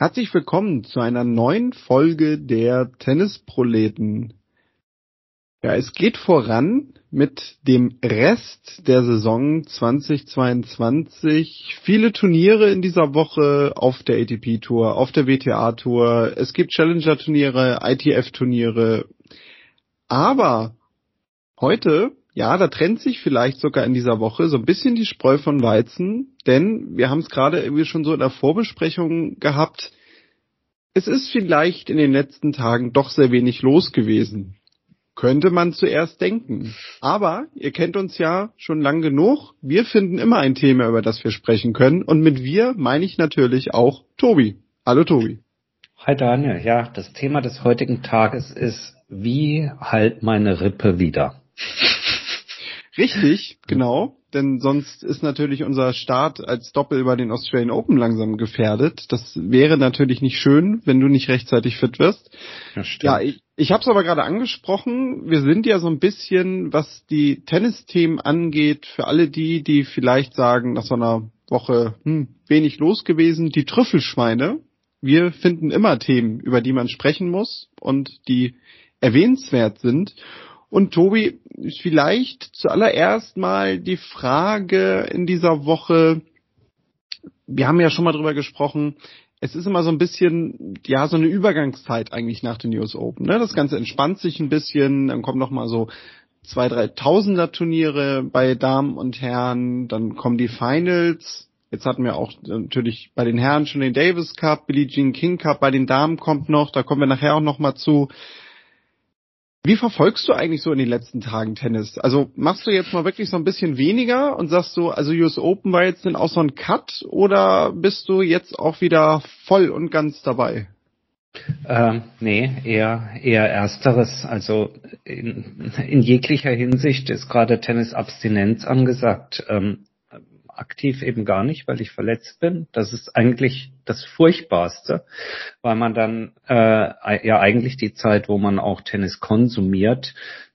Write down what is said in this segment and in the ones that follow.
Herzlich willkommen zu einer neuen Folge der Tennisproleten. Ja, es geht voran mit dem Rest der Saison 2022. Viele Turniere in dieser Woche auf der ATP Tour, auf der WTA Tour. Es gibt Challenger Turniere, ITF Turniere. Aber heute ja, da trennt sich vielleicht sogar in dieser Woche so ein bisschen die Spreu von Weizen, denn wir haben es gerade irgendwie schon so in der Vorbesprechung gehabt. Es ist vielleicht in den letzten Tagen doch sehr wenig los gewesen. Könnte man zuerst denken. Aber ihr kennt uns ja schon lang genug. Wir finden immer ein Thema, über das wir sprechen können. Und mit wir meine ich natürlich auch Tobi. Hallo Tobi. Hi Daniel. Ja, das Thema des heutigen Tages ist, wie halt meine Rippe wieder? Richtig, genau. Denn sonst ist natürlich unser Start als Doppel bei den Australian Open langsam gefährdet. Das wäre natürlich nicht schön, wenn du nicht rechtzeitig fit wirst. Ja, ja ich, ich habe es aber gerade angesprochen. Wir sind ja so ein bisschen, was die Tennisthemen angeht, für alle die, die vielleicht sagen, nach so einer Woche hm, wenig los gewesen, die Trüffelschweine. Wir finden immer Themen, über die man sprechen muss und die erwähnenswert sind. Und Tobi, vielleicht zuallererst mal die Frage in dieser Woche, wir haben ja schon mal drüber gesprochen, es ist immer so ein bisschen, ja, so eine Übergangszeit eigentlich nach den US Open. Ne? Das Ganze entspannt sich ein bisschen, dann kommen noch mal so zwei, drei Tausender Turniere bei Damen und Herren, dann kommen die Finals. Jetzt hatten wir auch natürlich bei den Herren schon den Davis Cup, Billie Jean King Cup, bei den Damen kommt noch, da kommen wir nachher auch noch mal zu. Wie verfolgst du eigentlich so in den letzten Tagen Tennis? Also machst du jetzt mal wirklich so ein bisschen weniger und sagst du, also US Open war jetzt dann auch so ein Cut oder bist du jetzt auch wieder voll und ganz dabei? Ähm, nee, eher, eher ersteres. Also in, in jeglicher Hinsicht ist gerade Tennis-Abstinenz angesagt. Ähm, aktiv eben gar nicht, weil ich verletzt bin. Das ist eigentlich das Furchtbarste, weil man dann äh, ja eigentlich die Zeit, wo man auch Tennis konsumiert,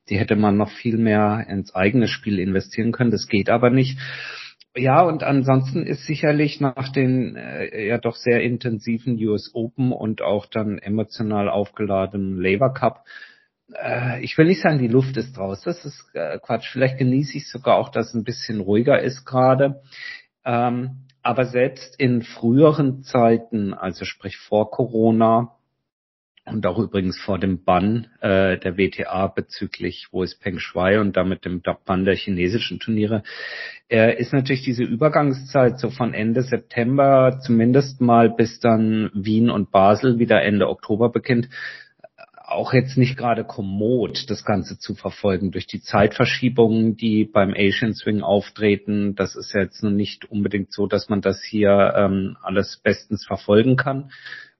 die hätte man noch viel mehr ins eigene Spiel investieren können. Das geht aber nicht. Ja, und ansonsten ist sicherlich nach den äh, ja doch sehr intensiven US Open und auch dann emotional aufgeladenen Labour Cup äh, ich will nicht sagen, die Luft ist raus. Das ist äh, Quatsch. Vielleicht genieße ich sogar auch, dass es ein bisschen ruhiger ist gerade. Ähm, aber selbst in früheren Zeiten, also sprich vor Corona und auch übrigens vor dem Bann äh, der WTA bezüglich wo ist Peng Shui und damit dem Bann der chinesischen Turniere, äh, ist natürlich diese Übergangszeit so von Ende September zumindest mal bis dann Wien und Basel wieder Ende Oktober beginnt, auch jetzt nicht gerade kommod, das Ganze zu verfolgen durch die Zeitverschiebungen, die beim Asian Swing auftreten. Das ist jetzt nicht unbedingt so, dass man das hier ähm, alles bestens verfolgen kann.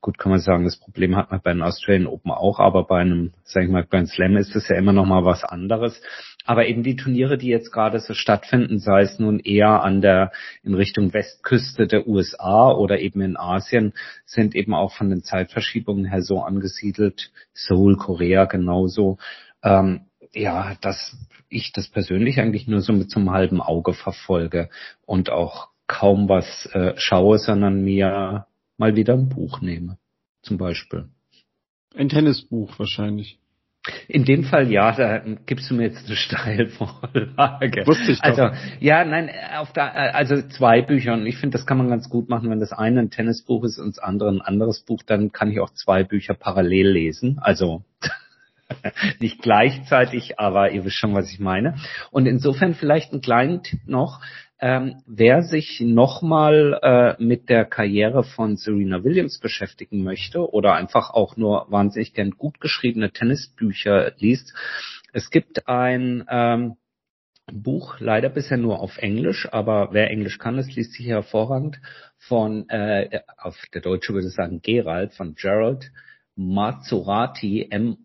Gut, kann man sagen, das Problem hat man bei den Australian Open auch, aber bei einem, sag ich mal, Grand Slam ist es ja immer noch mal was anderes. Aber eben die Turniere, die jetzt gerade so stattfinden, sei es nun eher an der, in Richtung Westküste der USA oder eben in Asien, sind eben auch von den Zeitverschiebungen her so angesiedelt. Seoul, Korea genauso. Ähm, ja, dass ich das persönlich eigentlich nur so mit zum halben Auge verfolge und auch kaum was äh, schaue, sondern mir mal wieder ein Buch nehme, zum Beispiel. Ein Tennisbuch wahrscheinlich. In dem Fall ja, da gibst du mir jetzt eine Steilvorlage. Wusste ich doch. Also ja, nein, auf der, also zwei Bücher und ich finde, das kann man ganz gut machen, wenn das eine ein Tennisbuch ist und das andere ein anderes Buch, dann kann ich auch zwei Bücher parallel lesen. Also nicht gleichzeitig, aber ihr wisst schon, was ich meine. Und insofern vielleicht einen kleinen Tipp noch. Ähm, wer sich nochmal äh, mit der Karriere von Serena Williams beschäftigen möchte oder einfach auch nur wahnsinnig gern gut geschriebene Tennisbücher liest, es gibt ein ähm, Buch, leider bisher nur auf Englisch, aber wer Englisch kann, das liest sich hervorragend von, äh, auf der Deutsche würde ich sagen, Gerald, von Gerald Mazzorati, M-A-R-Z-O-R-A-T-I.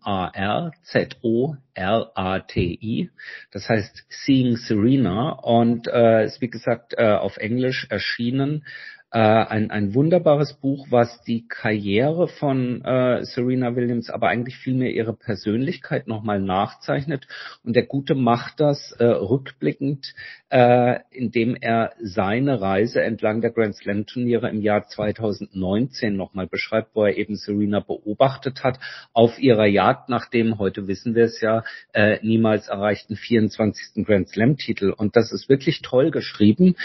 Das heißt Seeing Serena und äh, ist wie gesagt äh, auf Englisch erschienen äh, ein, ein wunderbares Buch, was die Karriere von äh, Serena Williams, aber eigentlich vielmehr ihre Persönlichkeit nochmal nachzeichnet. Und der Gute macht das äh, rückblickend, äh, indem er seine Reise entlang der Grand Slam Turniere im Jahr 2019 nochmal beschreibt, wo er eben Serena beobachtet hat auf ihrer Jagd nach dem, heute wissen wir es ja, äh, niemals erreichten 24. Grand Slam Titel. Und das ist wirklich toll geschrieben.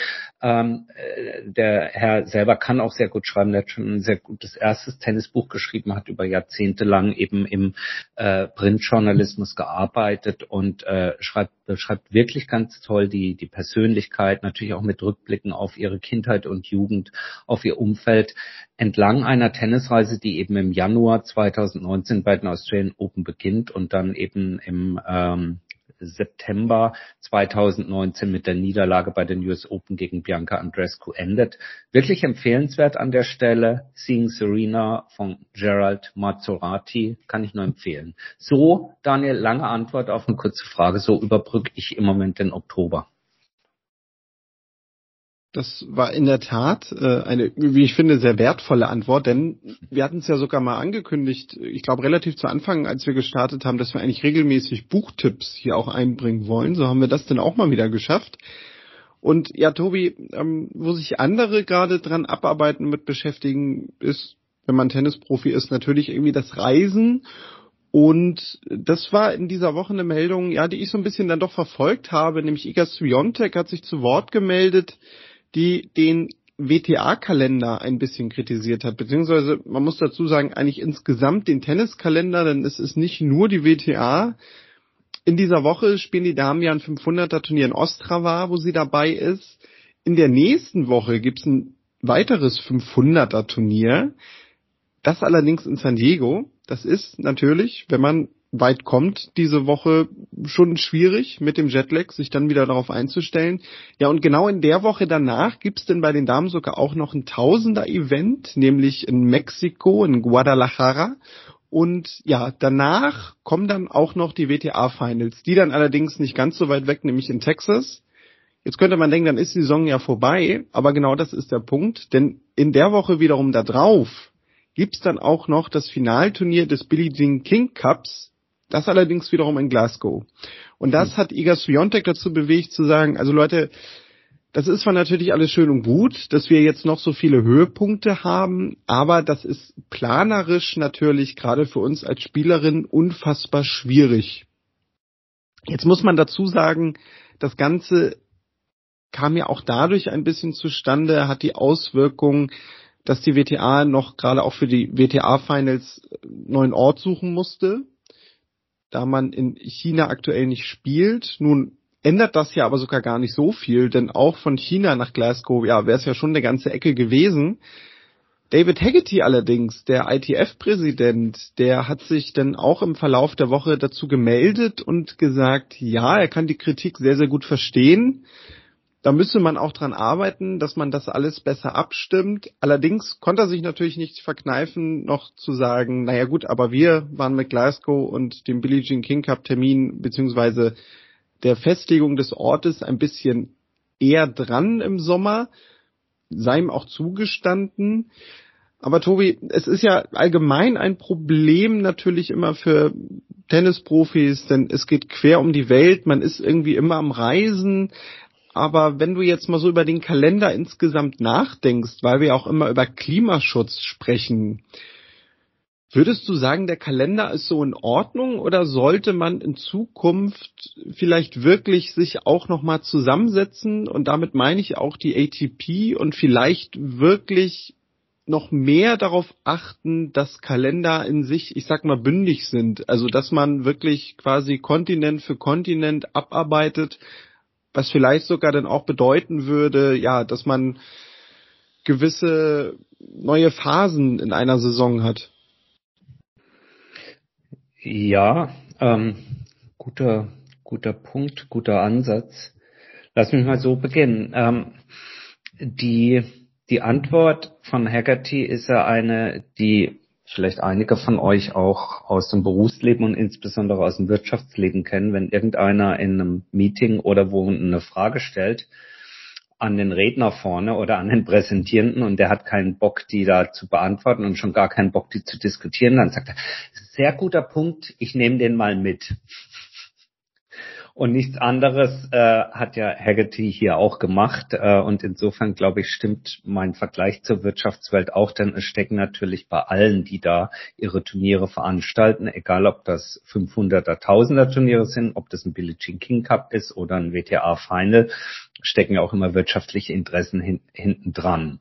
Ähm, äh, der Herr selber kann auch sehr gut schreiben. Der hat schon ein sehr gutes erstes Tennisbuch geschrieben, hat über Jahrzehnte lang eben im äh, Printjournalismus gearbeitet und äh, schreibt, beschreibt wirklich ganz toll die, die Persönlichkeit, natürlich auch mit Rückblicken auf ihre Kindheit und Jugend, auf ihr Umfeld entlang einer Tennisreise, die eben im Januar 2019 bei den Australian Open beginnt und dann eben im ähm, September 2019 mit der Niederlage bei den US Open gegen Bianca Andrescu endet. Wirklich empfehlenswert an der Stelle. Seeing Serena von Gerald Mazzorati kann ich nur empfehlen. So, Daniel, lange Antwort auf eine kurze Frage. So überbrücke ich im Moment den Oktober. Das war in der Tat äh, eine, wie ich finde, sehr wertvolle Antwort, denn wir hatten es ja sogar mal angekündigt, ich glaube relativ zu Anfang, als wir gestartet haben, dass wir eigentlich regelmäßig Buchtipps hier auch einbringen wollen. So haben wir das dann auch mal wieder geschafft. Und ja, Tobi, ähm, wo sich andere gerade dran abarbeiten mit beschäftigen, ist, wenn man Tennisprofi ist, natürlich irgendwie das Reisen. Und das war in dieser Woche eine Meldung, ja, die ich so ein bisschen dann doch verfolgt habe, nämlich Iga Swiatek hat sich zu Wort gemeldet, die den WTA-Kalender ein bisschen kritisiert hat, beziehungsweise man muss dazu sagen, eigentlich insgesamt den Tenniskalender, denn es ist nicht nur die WTA. In dieser Woche spielen die Damen ja ein 500er Turnier in Ostrava, wo sie dabei ist. In der nächsten Woche gibt's ein weiteres 500er Turnier. Das allerdings in San Diego. Das ist natürlich, wenn man weit kommt diese Woche schon schwierig mit dem Jetlag, sich dann wieder darauf einzustellen. Ja, und genau in der Woche danach gibt's denn bei den Damen sogar auch noch ein Tausender-Event, nämlich in Mexiko, in Guadalajara. Und ja, danach kommen dann auch noch die WTA-Finals, die dann allerdings nicht ganz so weit weg, nämlich in Texas. Jetzt könnte man denken, dann ist die Saison ja vorbei, aber genau das ist der Punkt, denn in der Woche wiederum da drauf gibt's dann auch noch das Finalturnier des Billie Jean King Cups das allerdings wiederum in Glasgow. Und das mhm. hat Iga Swiatek dazu bewegt zu sagen, also Leute, das ist zwar natürlich alles schön und gut, dass wir jetzt noch so viele Höhepunkte haben, aber das ist planerisch natürlich gerade für uns als Spielerin unfassbar schwierig. Jetzt muss man dazu sagen, das Ganze kam ja auch dadurch ein bisschen zustande, hat die Auswirkung, dass die WTA noch gerade auch für die WTA-Finals neuen Ort suchen musste da man in China aktuell nicht spielt. Nun ändert das ja aber sogar gar nicht so viel, denn auch von China nach Glasgow, ja, wäre es ja schon eine ganze Ecke gewesen. David Haggerty allerdings, der ITF-Präsident, der hat sich dann auch im Verlauf der Woche dazu gemeldet und gesagt, ja, er kann die Kritik sehr, sehr gut verstehen da müsste man auch dran arbeiten, dass man das alles besser abstimmt. Allerdings konnte er sich natürlich nicht verkneifen, noch zu sagen, naja gut, aber wir waren mit Glasgow und dem Billie Jean King Cup Termin beziehungsweise der Festlegung des Ortes ein bisschen eher dran im Sommer, sei ihm auch zugestanden. Aber Tobi, es ist ja allgemein ein Problem natürlich immer für Tennisprofis, denn es geht quer um die Welt, man ist irgendwie immer am Reisen, aber wenn du jetzt mal so über den Kalender insgesamt nachdenkst, weil wir auch immer über Klimaschutz sprechen, Würdest du sagen, der Kalender ist so in Ordnung oder sollte man in Zukunft vielleicht wirklich sich auch nochmal zusammensetzen und damit meine ich auch die ATP und vielleicht wirklich noch mehr darauf achten, dass Kalender in sich, ich sag mal, bündig sind. Also, dass man wirklich quasi Kontinent für Kontinent abarbeitet, was vielleicht sogar dann auch bedeuten würde, ja, dass man gewisse neue Phasen in einer Saison hat. Ja, ähm, guter, guter Punkt, guter Ansatz. Lass mich mal so beginnen. Ähm, die, die Antwort von Haggerty ist ja eine, die vielleicht einige von euch auch aus dem Berufsleben und insbesondere aus dem Wirtschaftsleben kennen, wenn irgendeiner in einem Meeting oder wo eine Frage stellt, an den Redner vorne oder an den Präsentierenden und der hat keinen Bock, die da zu beantworten und schon gar keinen Bock, die zu diskutieren, dann sagt er, sehr guter Punkt, ich nehme den mal mit. Und nichts anderes äh, hat ja Haggerty hier auch gemacht. Äh, und insofern, glaube ich, stimmt mein Vergleich zur Wirtschaftswelt auch, denn es stecken natürlich bei allen, die da ihre Turniere veranstalten, egal ob das 500er, 1000er Turniere sind, ob das ein Billie Jean King Cup ist oder ein WTA Final, stecken ja auch immer wirtschaftliche Interessen hin, hinten dran.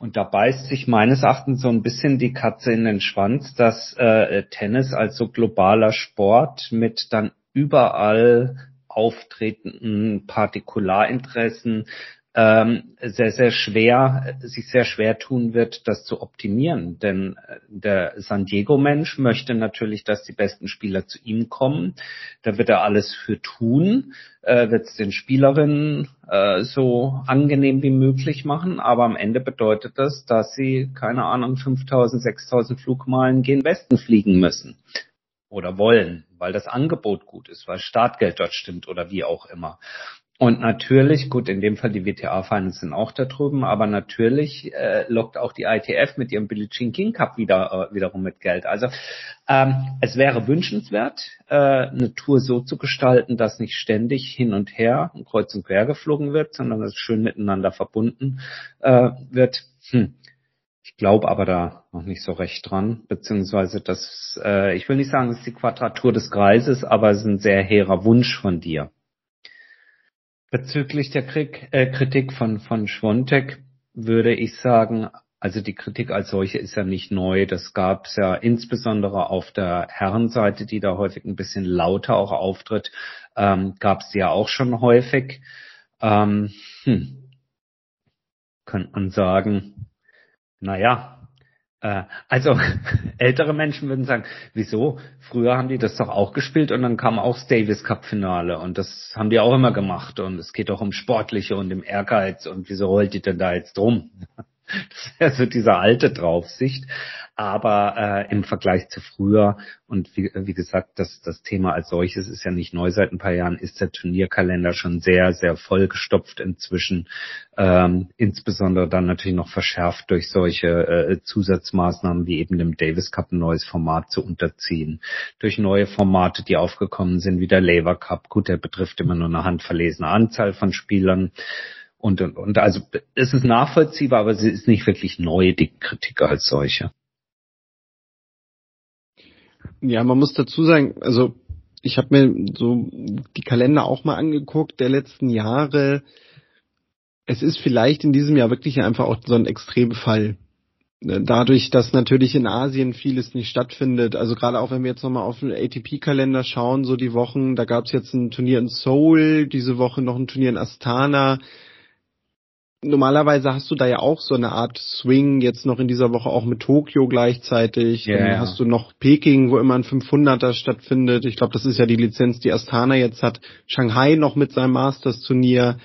Und da beißt sich meines Erachtens so ein bisschen die Katze in den Schwanz, dass äh, Tennis als so globaler Sport mit dann überall auftretenden Partikularinteressen ähm, sehr, sehr schwer, sich sehr schwer tun wird, das zu optimieren. Denn äh, der San Diego-Mensch möchte natürlich, dass die besten Spieler zu ihm kommen. Da wird er alles für tun, äh, wird es den Spielerinnen äh, so angenehm wie möglich machen. Aber am Ende bedeutet das, dass sie, keine Ahnung, 5000, 6000 Flugmeilen gen Westen fliegen müssen oder wollen, weil das Angebot gut ist, weil Startgeld dort stimmt oder wie auch immer. Und natürlich, gut, in dem Fall die WTA-Finals sind auch da drüben, aber natürlich äh, lockt auch die ITF mit ihrem Billie Jean King Cup wieder äh, wiederum mit Geld. Also ähm, es wäre wünschenswert, äh, eine Tour so zu gestalten, dass nicht ständig hin und her kreuz und quer geflogen wird, sondern dass es schön miteinander verbunden äh, wird. Hm. Ich glaube aber da noch nicht so recht dran, beziehungsweise das, äh, ich will nicht sagen, es ist die Quadratur des Kreises, aber es ist ein sehr hehrer Wunsch von dir. Bezüglich der Krieg, äh, Kritik von, von Schwontek würde ich sagen, also die Kritik als solche ist ja nicht neu. Das gab es ja insbesondere auf der Herrenseite, die da häufig ein bisschen lauter auch auftritt, ähm, gab es ja auch schon häufig. Ähm, hm, könnte man sagen, naja, äh, also ältere Menschen würden sagen, wieso? Früher haben die das doch auch gespielt und dann kam auch das Davis Cup Finale und das haben die auch immer gemacht und es geht doch um Sportliche und im Ehrgeiz und wieso rollt die denn da jetzt drum? Das ist ja so diese alte Draufsicht. Aber äh, im Vergleich zu früher und wie, wie gesagt, das, das Thema als solches ist ja nicht neu seit ein paar Jahren, ist der Turnierkalender schon sehr, sehr vollgestopft inzwischen. Ähm, insbesondere dann natürlich noch verschärft durch solche äh, Zusatzmaßnahmen wie eben dem Davis Cup ein neues Format zu unterziehen. Durch neue Formate, die aufgekommen sind, wie der Labour Cup. Gut, der betrifft immer nur eine handverlesene Anzahl von Spielern und, und, und also es ist nachvollziehbar, aber sie ist nicht wirklich neu, die Kritik als solche. Ja, man muss dazu sagen, also ich habe mir so die Kalender auch mal angeguckt der letzten Jahre. Es ist vielleicht in diesem Jahr wirklich einfach auch so ein Extremfall. Dadurch, dass natürlich in Asien vieles nicht stattfindet, also gerade auch wenn wir jetzt nochmal auf den ATP-Kalender schauen, so die Wochen, da gab es jetzt ein Turnier in Seoul, diese Woche noch ein Turnier in Astana, normalerweise hast du da ja auch so eine Art Swing, jetzt noch in dieser Woche auch mit Tokio gleichzeitig. Yeah. Dann hast du noch Peking, wo immer ein 500er stattfindet. Ich glaube, das ist ja die Lizenz, die Astana jetzt hat. Shanghai noch mit seinem Masters-Turnier.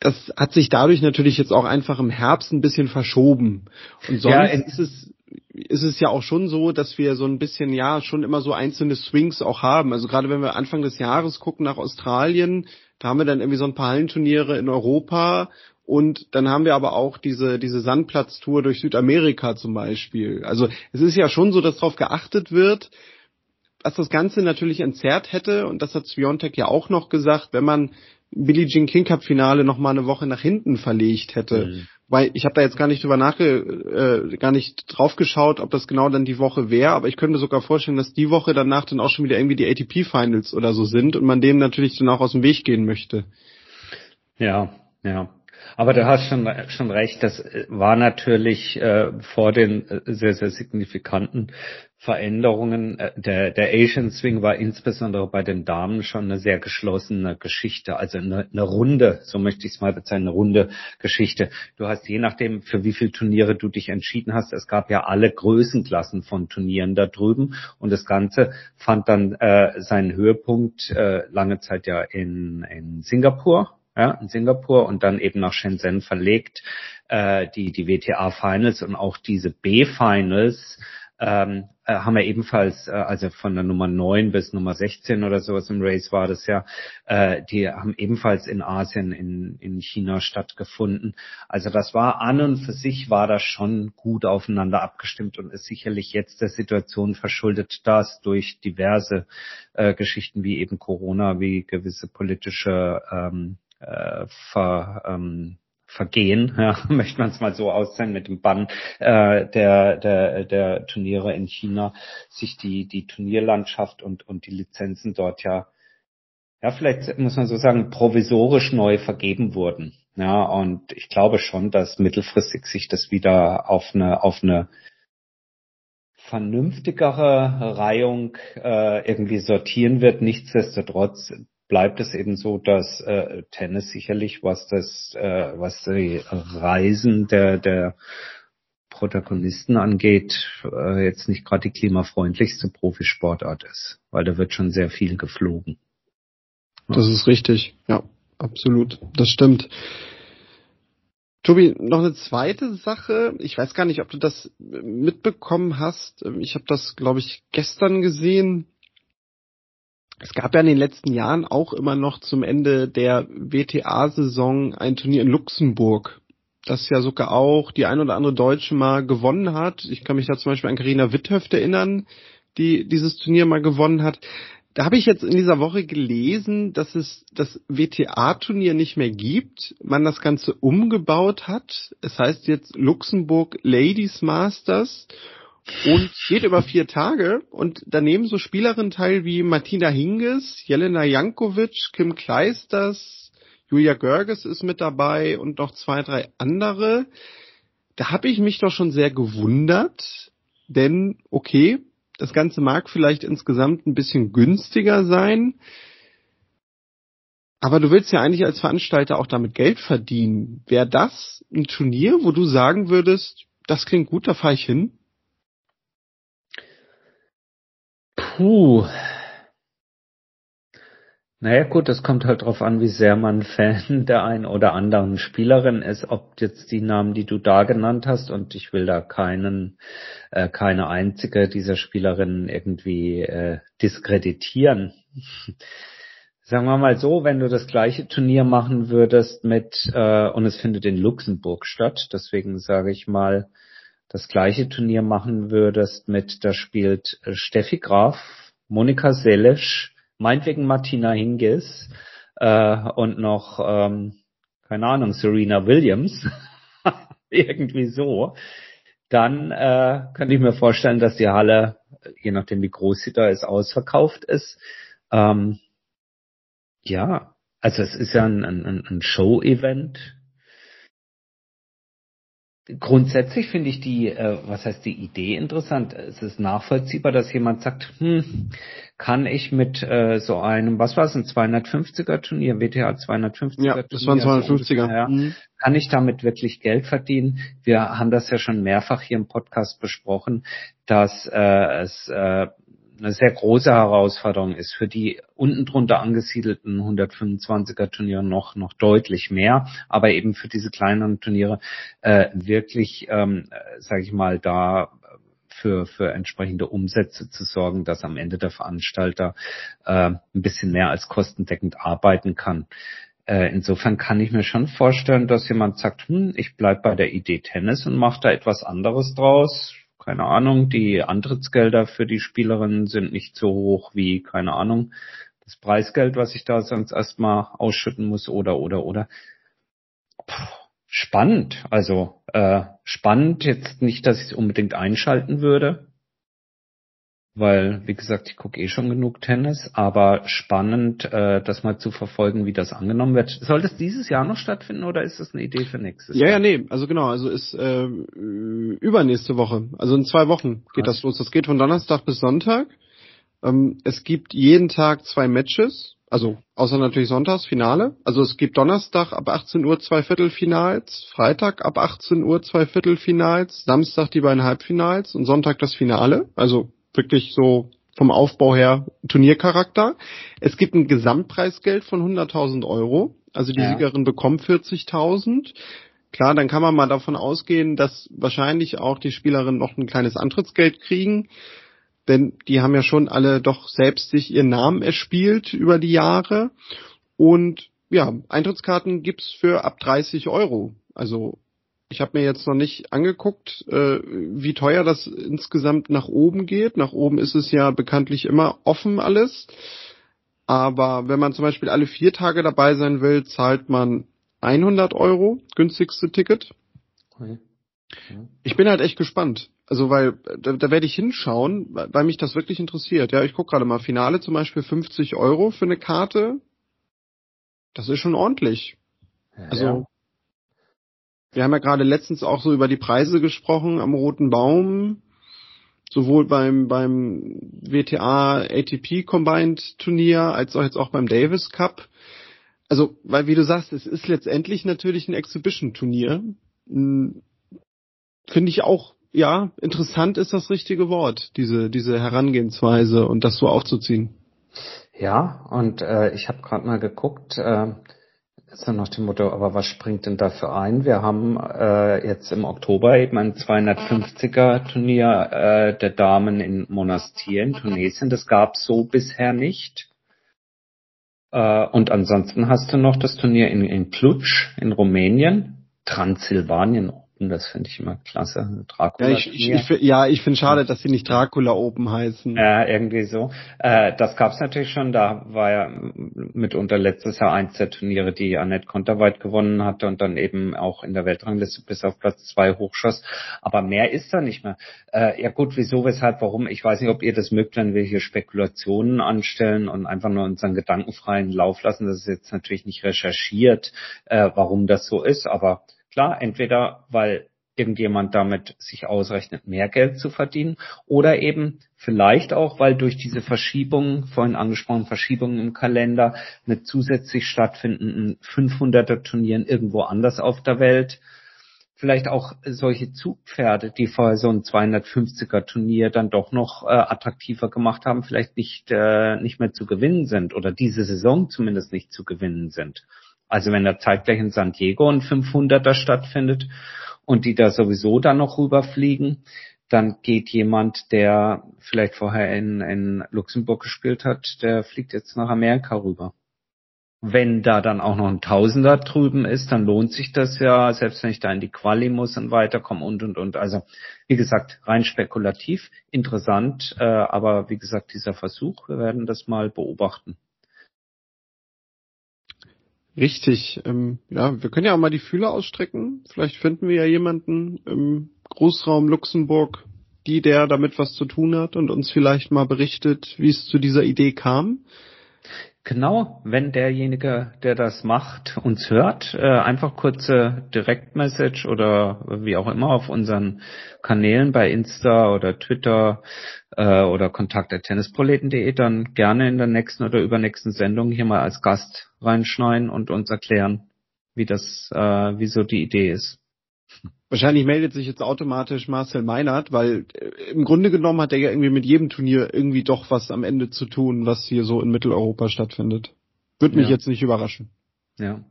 Das hat sich dadurch natürlich jetzt auch einfach im Herbst ein bisschen verschoben. Und sonst ja, ist es ist es ja auch schon so, dass wir so ein bisschen, ja, schon immer so einzelne Swings auch haben. Also gerade wenn wir Anfang des Jahres gucken nach Australien, da haben wir dann irgendwie so ein paar Hallenturniere in Europa und dann haben wir aber auch diese, diese Sandplatztour durch Südamerika zum Beispiel. Also es ist ja schon so, dass darauf geachtet wird, was das Ganze natürlich entzerrt hätte, und das hat Sviontek ja auch noch gesagt, wenn man Billie Jean King Cup Finale noch mal eine Woche nach hinten verlegt hätte. Mhm. Weil ich habe da jetzt gar nicht drüber nachge, äh, gar nicht drauf geschaut, ob das genau dann die Woche wäre, aber ich könnte sogar vorstellen, dass die Woche danach dann auch schon wieder irgendwie die ATP Finals oder so sind und man dem natürlich dann auch aus dem Weg gehen möchte. Ja, ja. Aber du hast schon, schon recht, das war natürlich äh, vor den äh, sehr, sehr signifikanten Veränderungen. Äh, der, der Asian Swing war insbesondere bei den Damen schon eine sehr geschlossene Geschichte, also eine, eine runde, so möchte ich es mal bezeichnen, eine runde Geschichte. Du hast je nachdem, für wie viele Turniere du dich entschieden hast, es gab ja alle Größenklassen von Turnieren da drüben und das Ganze fand dann äh, seinen Höhepunkt äh, lange Zeit ja in, in Singapur ja, in Singapur und dann eben nach Shenzhen verlegt, äh, die, die WTA Finals und auch diese B-Finals ähm, äh, haben wir ebenfalls, äh, also von der Nummer 9 bis Nummer 16 oder sowas im Race war das ja, äh, die haben ebenfalls in Asien, in, in China stattgefunden. Also das war an und für sich war das schon gut aufeinander abgestimmt und ist sicherlich jetzt der Situation verschuldet, dass durch diverse äh, Geschichten wie eben Corona, wie gewisse politische ähm, äh, ver, ähm, Vergehen, ja, möchte man es mal so aussehen, mit dem Bann äh, der, der, der Turniere in China, sich die, die Turnierlandschaft und, und die Lizenzen dort ja, ja, vielleicht muss man so sagen, provisorisch neu vergeben wurden. Ja, und ich glaube schon, dass mittelfristig sich das wieder auf eine, auf eine vernünftigere Reihung äh, irgendwie sortieren wird. Nichtsdestotrotz bleibt es eben so, dass äh, Tennis sicherlich, was das, äh, was die Reisen der, der Protagonisten angeht, äh, jetzt nicht gerade die klimafreundlichste Profisportart ist, weil da wird schon sehr viel geflogen. Das ist richtig, ja, absolut, das stimmt. Tobi, noch eine zweite Sache. Ich weiß gar nicht, ob du das mitbekommen hast. Ich habe das, glaube ich, gestern gesehen es gab ja in den letzten Jahren auch immer noch zum Ende der WTA-Saison ein Turnier in Luxemburg, das ja sogar auch die ein oder andere Deutsche mal gewonnen hat. Ich kann mich da zum Beispiel an Karina Witthöft erinnern, die dieses Turnier mal gewonnen hat. Da habe ich jetzt in dieser Woche gelesen, dass es das WTA-Turnier nicht mehr gibt, man das Ganze umgebaut hat. Es heißt jetzt Luxemburg Ladies Masters und geht über vier Tage und da nehmen so Spielerinnen teil wie Martina Hingis, Jelena Jankovic, Kim Kleisters, Julia Görges ist mit dabei und noch zwei, drei andere. Da habe ich mich doch schon sehr gewundert, denn okay, das Ganze mag vielleicht insgesamt ein bisschen günstiger sein, aber du willst ja eigentlich als Veranstalter auch damit Geld verdienen. Wäre das ein Turnier, wo du sagen würdest, das klingt gut, da fahre ich hin? Puh. Naja gut, das kommt halt drauf an, wie sehr man Fan der einen oder anderen Spielerin ist, ob jetzt die Namen, die du da genannt hast, und ich will da keinen, äh, keine einzige dieser Spielerinnen irgendwie äh, diskreditieren. Sagen wir mal so, wenn du das gleiche Turnier machen würdest mit, äh, und es findet in Luxemburg statt, deswegen sage ich mal, das gleiche Turnier machen würdest mit, da spielt äh, Steffi Graf, Monika Selesch, meinetwegen Martina Hingis äh, und noch, ähm, keine Ahnung, Serena Williams, irgendwie so, dann äh, könnte ich mir vorstellen, dass die Halle, je nachdem wie groß sie da ist, ausverkauft ist. Ähm, ja, also es ist ja ein, ein, ein Show-Event Grundsätzlich finde ich die, äh, was heißt die Idee interessant. Es ist nachvollziehbar, dass jemand sagt, hm, kann ich mit äh, so einem, was war es, ein 250er Turnier, WTA 250er ja, das waren 250er. Ja, mhm. Kann ich damit wirklich Geld verdienen? Wir haben das ja schon mehrfach hier im Podcast besprochen, dass äh, es äh, eine sehr große Herausforderung ist. Für die unten drunter angesiedelten 125er Turniere noch, noch deutlich mehr, aber eben für diese kleineren Turniere äh, wirklich, ähm, sage ich mal, da für, für entsprechende Umsätze zu sorgen, dass am Ende der Veranstalter äh, ein bisschen mehr als kostendeckend arbeiten kann. Äh, insofern kann ich mir schon vorstellen, dass jemand sagt, hm, ich bleib bei der Idee Tennis und mache da etwas anderes draus keine Ahnung, die Antrittsgelder für die Spielerinnen sind nicht so hoch wie, keine Ahnung, das Preisgeld, was ich da sonst erstmal ausschütten muss oder, oder, oder. Puh, spannend. Also äh, spannend jetzt nicht, dass ich es unbedingt einschalten würde, weil, wie gesagt, ich gucke eh schon genug Tennis, aber spannend, äh, das mal zu verfolgen, wie das angenommen wird. Soll das dieses Jahr noch stattfinden oder ist das eine Idee für nächstes ja, Jahr? Ja, ja, nee, also genau, also ist äh, übernächste Woche, also in zwei Wochen geht das los. Das geht von Donnerstag bis Sonntag. Ähm, es gibt jeden Tag zwei Matches, also außer natürlich Sonntags Finale. Also es gibt Donnerstag ab 18 Uhr zwei Viertelfinals, Freitag ab 18 Uhr zwei Viertelfinals, Samstag die beiden Halbfinals und Sonntag das Finale. Also wirklich so vom Aufbau her Turniercharakter. Es gibt ein Gesamtpreisgeld von 100.000 Euro. Also die ja. Siegerin bekommt 40.000. Klar, dann kann man mal davon ausgehen, dass wahrscheinlich auch die Spielerinnen noch ein kleines Antrittsgeld kriegen. Denn die haben ja schon alle doch selbst sich ihren Namen erspielt über die Jahre. Und ja, Eintrittskarten gibt's für ab 30 Euro. Also ich habe mir jetzt noch nicht angeguckt, äh, wie teuer das insgesamt nach oben geht. Nach oben ist es ja bekanntlich immer offen alles. Aber wenn man zum Beispiel alle vier Tage dabei sein will, zahlt man 100 Euro, günstigste Ticket. Okay. Ich bin halt echt gespannt. Also weil da, da werde ich hinschauen, weil, weil mich das wirklich interessiert. Ja, ich gucke gerade mal Finale zum Beispiel 50 Euro für eine Karte. Das ist schon ordentlich. Ja, also ja. Wir haben ja gerade letztens auch so über die Preise gesprochen am Roten Baum, sowohl beim, beim WTA ATP Combined Turnier als auch jetzt auch beim Davis Cup. Also, weil wie du sagst, es ist letztendlich natürlich ein Exhibition Turnier. Hm, finde ich auch, ja, interessant ist das richtige Wort, diese, diese Herangehensweise und das so aufzuziehen. Ja, und äh, ich habe gerade mal geguckt, äh, so nach dem Motto, aber was springt denn dafür ein? Wir haben äh, jetzt im Oktober eben ein 250er Turnier äh, der Damen in Monastir in Tunesien. Das gab's so bisher nicht. Äh, und ansonsten hast du noch das Turnier in, in Klutsch in Rumänien, Transsilvanien Open, das finde ich immer klasse. Dracula. Ja, ich, ich, ich, ja, ich finde schade, dass sie nicht Dracula Open heißen. Ja, irgendwie so. Äh, das gab's natürlich schon. Da war ja mitunter letztes Jahr eins der Turniere, die Annette Konterweit gewonnen hatte und dann eben auch in der Weltrangliste bis auf Platz zwei hochschoss. Aber mehr ist da nicht mehr. Äh, ja gut, wieso, weshalb, warum? Ich weiß nicht, ob ihr das mögt, wenn wir hier Spekulationen anstellen und einfach nur unseren gedankenfreien Lauf lassen. Das ist jetzt natürlich nicht recherchiert, äh, warum das so ist, aber Klar, entweder weil irgendjemand damit sich ausrechnet, mehr Geld zu verdienen oder eben vielleicht auch, weil durch diese Verschiebungen, vorhin angesprochen, Verschiebungen im Kalender, mit zusätzlich stattfindenden 500er Turnieren irgendwo anders auf der Welt, vielleicht auch solche Zugpferde, die vorher so ein 250er Turnier dann doch noch äh, attraktiver gemacht haben, vielleicht nicht, äh, nicht mehr zu gewinnen sind oder diese Saison zumindest nicht zu gewinnen sind. Also wenn da zeitgleich in San Diego ein 500er stattfindet und die da sowieso dann noch rüberfliegen, dann geht jemand, der vielleicht vorher in, in Luxemburg gespielt hat, der fliegt jetzt nach Amerika rüber. Wenn da dann auch noch ein Tausender drüben ist, dann lohnt sich das ja, selbst wenn ich da in die Quali muss und weiterkomme und und und. Also wie gesagt, rein spekulativ, interessant, äh, aber wie gesagt, dieser Versuch, wir werden das mal beobachten. Richtig. Ähm, ja, wir können ja auch mal die Fühler ausstrecken. Vielleicht finden wir ja jemanden im Großraum Luxemburg, die der damit was zu tun hat und uns vielleicht mal berichtet, wie es zu dieser Idee kam. Genau, wenn derjenige, der das macht, uns hört, äh, einfach kurze Direktmessage oder wie auch immer auf unseren Kanälen bei Insta oder Twitter äh, oder kontakt.tennisproleten.de dann gerne in der nächsten oder übernächsten Sendung hier mal als Gast reinschneiden und uns erklären, wie das, äh, wieso die Idee ist. Wahrscheinlich meldet sich jetzt automatisch Marcel Meinert, weil äh, im Grunde genommen hat er ja irgendwie mit jedem Turnier irgendwie doch was am Ende zu tun, was hier so in Mitteleuropa stattfindet. Würde mich ja. jetzt nicht überraschen. Ja.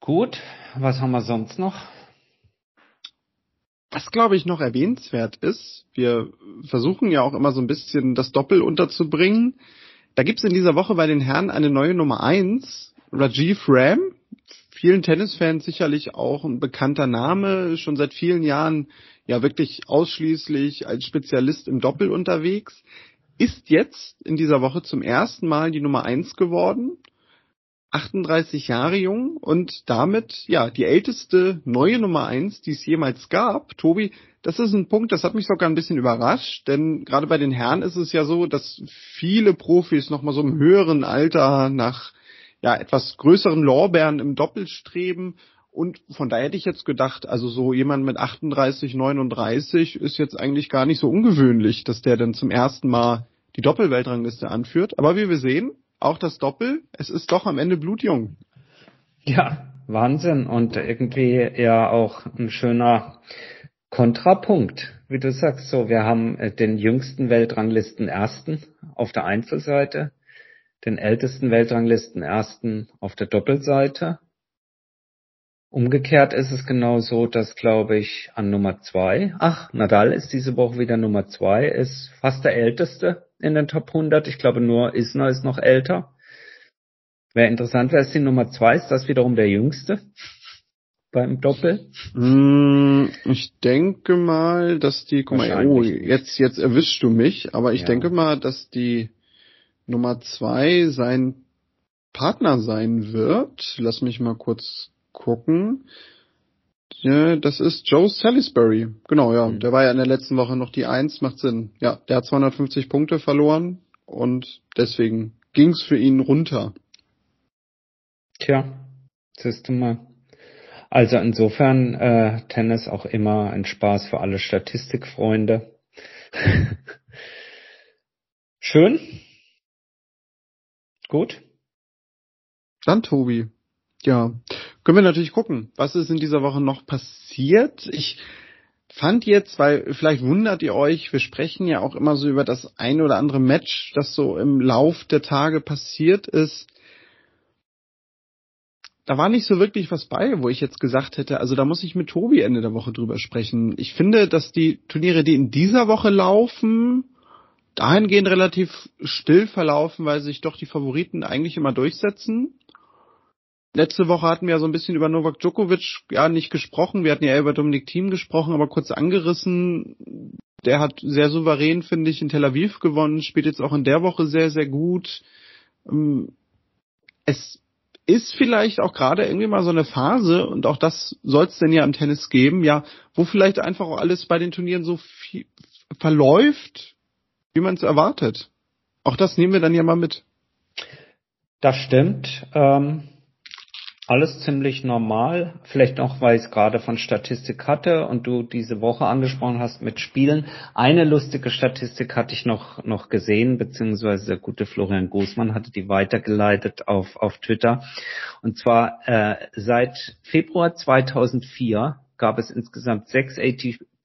Gut, was haben wir sonst noch? Was glaube ich noch erwähnenswert ist, wir versuchen ja auch immer so ein bisschen das Doppel unterzubringen. Da gibt's in dieser Woche bei den Herren eine neue Nummer eins, Rajiv Ram, vielen Tennisfans sicherlich auch ein bekannter Name, schon seit vielen Jahren ja wirklich ausschließlich als Spezialist im Doppel unterwegs, ist jetzt in dieser Woche zum ersten Mal die Nummer eins geworden. 38 Jahre jung und damit ja die älteste neue Nummer eins, die es jemals gab. Tobi, das ist ein Punkt, das hat mich sogar ein bisschen überrascht, denn gerade bei den Herren ist es ja so, dass viele Profis noch mal so im höheren Alter nach ja etwas größeren Lorbeeren im Doppel streben und von daher hätte ich jetzt gedacht, also so jemand mit 38, 39 ist jetzt eigentlich gar nicht so ungewöhnlich, dass der dann zum ersten Mal die Doppelweltrangliste anführt. Aber wie wir sehen, auch das Doppel, es ist doch am Ende blutjung. Ja, Wahnsinn und irgendwie ja auch ein schöner Kontrapunkt, wie du sagst. So, wir haben äh, den jüngsten Weltranglisten ersten auf der Einzelseite, den ältesten Weltranglisten ersten auf der Doppelseite. Umgekehrt ist es genau so, dass, glaube ich, an Nummer zwei, ach, Nadal ist diese Woche wieder Nummer zwei, ist fast der älteste in den Top 100. Ich glaube nur Isner ist noch älter. Wäre interessant, wer ist die Nummer zwei? Ist das wiederum der jüngste beim Doppel? Mm, ich denke mal, dass die, guck mal, oh, jetzt, jetzt erwischst du mich, aber ich ja. denke mal, dass die Nummer zwei sein Partner sein wird. Lass mich mal kurz gucken. Ja, das ist Joe Salisbury. Genau, ja. Mhm. Der war ja in der letzten Woche noch die Eins, macht Sinn. Ja, der hat 250 Punkte verloren und deswegen ging's für ihn runter. Tja, siehst du mal. Also insofern äh, Tennis auch immer ein Spaß für alle Statistikfreunde. Schön. Gut. Dann Tobi. Ja, können wir natürlich gucken, was ist in dieser Woche noch passiert. Ich fand jetzt, weil vielleicht wundert ihr euch, wir sprechen ja auch immer so über das ein oder andere Match, das so im Lauf der Tage passiert ist. Da war nicht so wirklich was bei, wo ich jetzt gesagt hätte, also da muss ich mit Tobi Ende der Woche drüber sprechen. Ich finde, dass die Turniere, die in dieser Woche laufen, dahingehend relativ still verlaufen, weil sich doch die Favoriten eigentlich immer durchsetzen. Letzte Woche hatten wir ja so ein bisschen über Novak Djokovic ja nicht gesprochen. Wir hatten ja über Dominik Thiem gesprochen, aber kurz angerissen. Der hat sehr souverän, finde ich, in Tel Aviv gewonnen, spielt jetzt auch in der Woche sehr, sehr gut. Ähm, es ist vielleicht auch gerade irgendwie mal so eine Phase, und auch das soll es denn ja im Tennis geben, ja, wo vielleicht einfach auch alles bei den Turnieren so viel verläuft, wie man es erwartet. Auch das nehmen wir dann ja mal mit. Das stimmt. Ähm alles ziemlich normal. Vielleicht noch, weil ich es gerade von Statistik hatte und du diese Woche angesprochen hast mit Spielen. Eine lustige Statistik hatte ich noch, noch gesehen, beziehungsweise der gute Florian Guzman hatte die weitergeleitet auf, auf Twitter. Und zwar äh, seit Februar 2004 gab es insgesamt sechs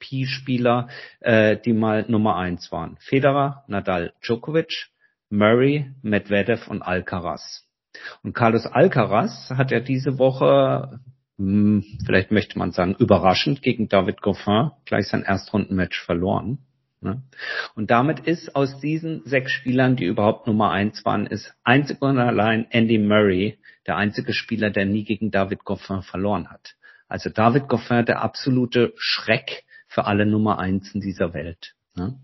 ATP-Spieler, äh, die mal Nummer eins waren. Federer, Nadal, Djokovic, Murray, Medvedev und Alcaraz. Und Carlos Alcaraz hat ja diese Woche, hm, vielleicht möchte man sagen, überraschend gegen David Goffin gleich sein Erstrundenmatch verloren. Ne? Und damit ist aus diesen sechs Spielern, die überhaupt Nummer eins waren, ist einzig und allein Andy Murray der einzige Spieler, der nie gegen David Goffin verloren hat. Also David Goffin der absolute Schreck für alle Nummer eins in dieser Welt. Ne?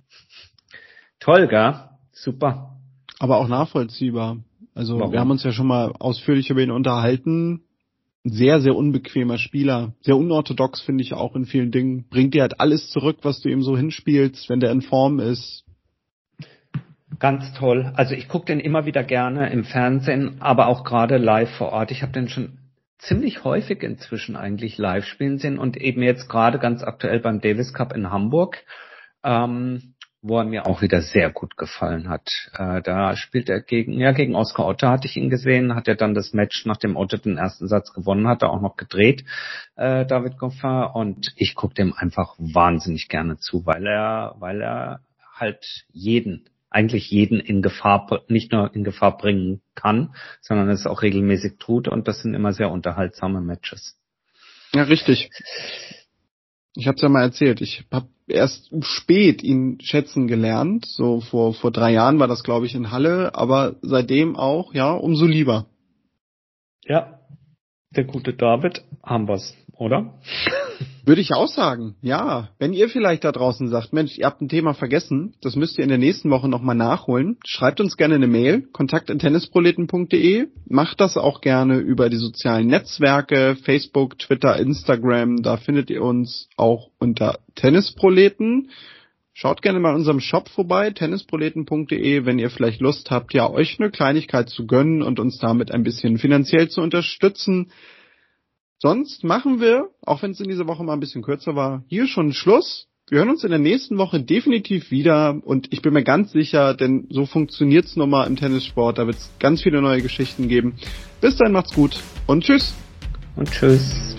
Toll, gell? Super. Aber auch nachvollziehbar. Also Warum? wir haben uns ja schon mal ausführlich über ihn unterhalten. Sehr, sehr unbequemer Spieler. Sehr unorthodox finde ich auch in vielen Dingen. Bringt dir halt alles zurück, was du ihm so hinspielst, wenn der in Form ist. Ganz toll. Also ich gucke den immer wieder gerne im Fernsehen, aber auch gerade live vor Ort. Ich habe den schon ziemlich häufig inzwischen eigentlich live spielen sehen und eben jetzt gerade ganz aktuell beim Davis Cup in Hamburg. Ähm, wo er mir auch wieder sehr gut gefallen hat. Äh, da spielt er gegen, ja, gegen Oscar Otte hatte ich ihn gesehen, hat er dann das Match, nachdem Otte den ersten Satz gewonnen hatte, auch noch gedreht, äh, David Goffin, und ich gucke dem einfach wahnsinnig gerne zu, weil er, weil er halt jeden, eigentlich jeden in Gefahr, nicht nur in Gefahr bringen kann, sondern es auch regelmäßig tut, und das sind immer sehr unterhaltsame Matches. Ja, richtig. Ich habe es ja mal erzählt. Ich habe erst spät ihn schätzen gelernt. So vor vor drei Jahren war das, glaube ich, in Halle. Aber seitdem auch, ja, umso lieber. Ja, der gute David haben wir's, oder? Würde ich auch sagen, ja. Wenn ihr vielleicht da draußen sagt, Mensch, ihr habt ein Thema vergessen, das müsst ihr in der nächsten Woche nochmal nachholen, schreibt uns gerne eine Mail, kontakt.tennisproleten.de, macht das auch gerne über die sozialen Netzwerke, Facebook, Twitter, Instagram, da findet ihr uns auch unter Tennisproleten. Schaut gerne mal in unserem Shop vorbei, tennisproleten.de, wenn ihr vielleicht Lust habt, ja, euch eine Kleinigkeit zu gönnen und uns damit ein bisschen finanziell zu unterstützen. Sonst machen wir, auch wenn es in dieser Woche mal ein bisschen kürzer war, hier schon Schluss. Wir hören uns in der nächsten Woche definitiv wieder und ich bin mir ganz sicher, denn so funktioniert's nun mal im Tennissport. Da wird es ganz viele neue Geschichten geben. Bis dann, macht's gut und tschüss. Und tschüss.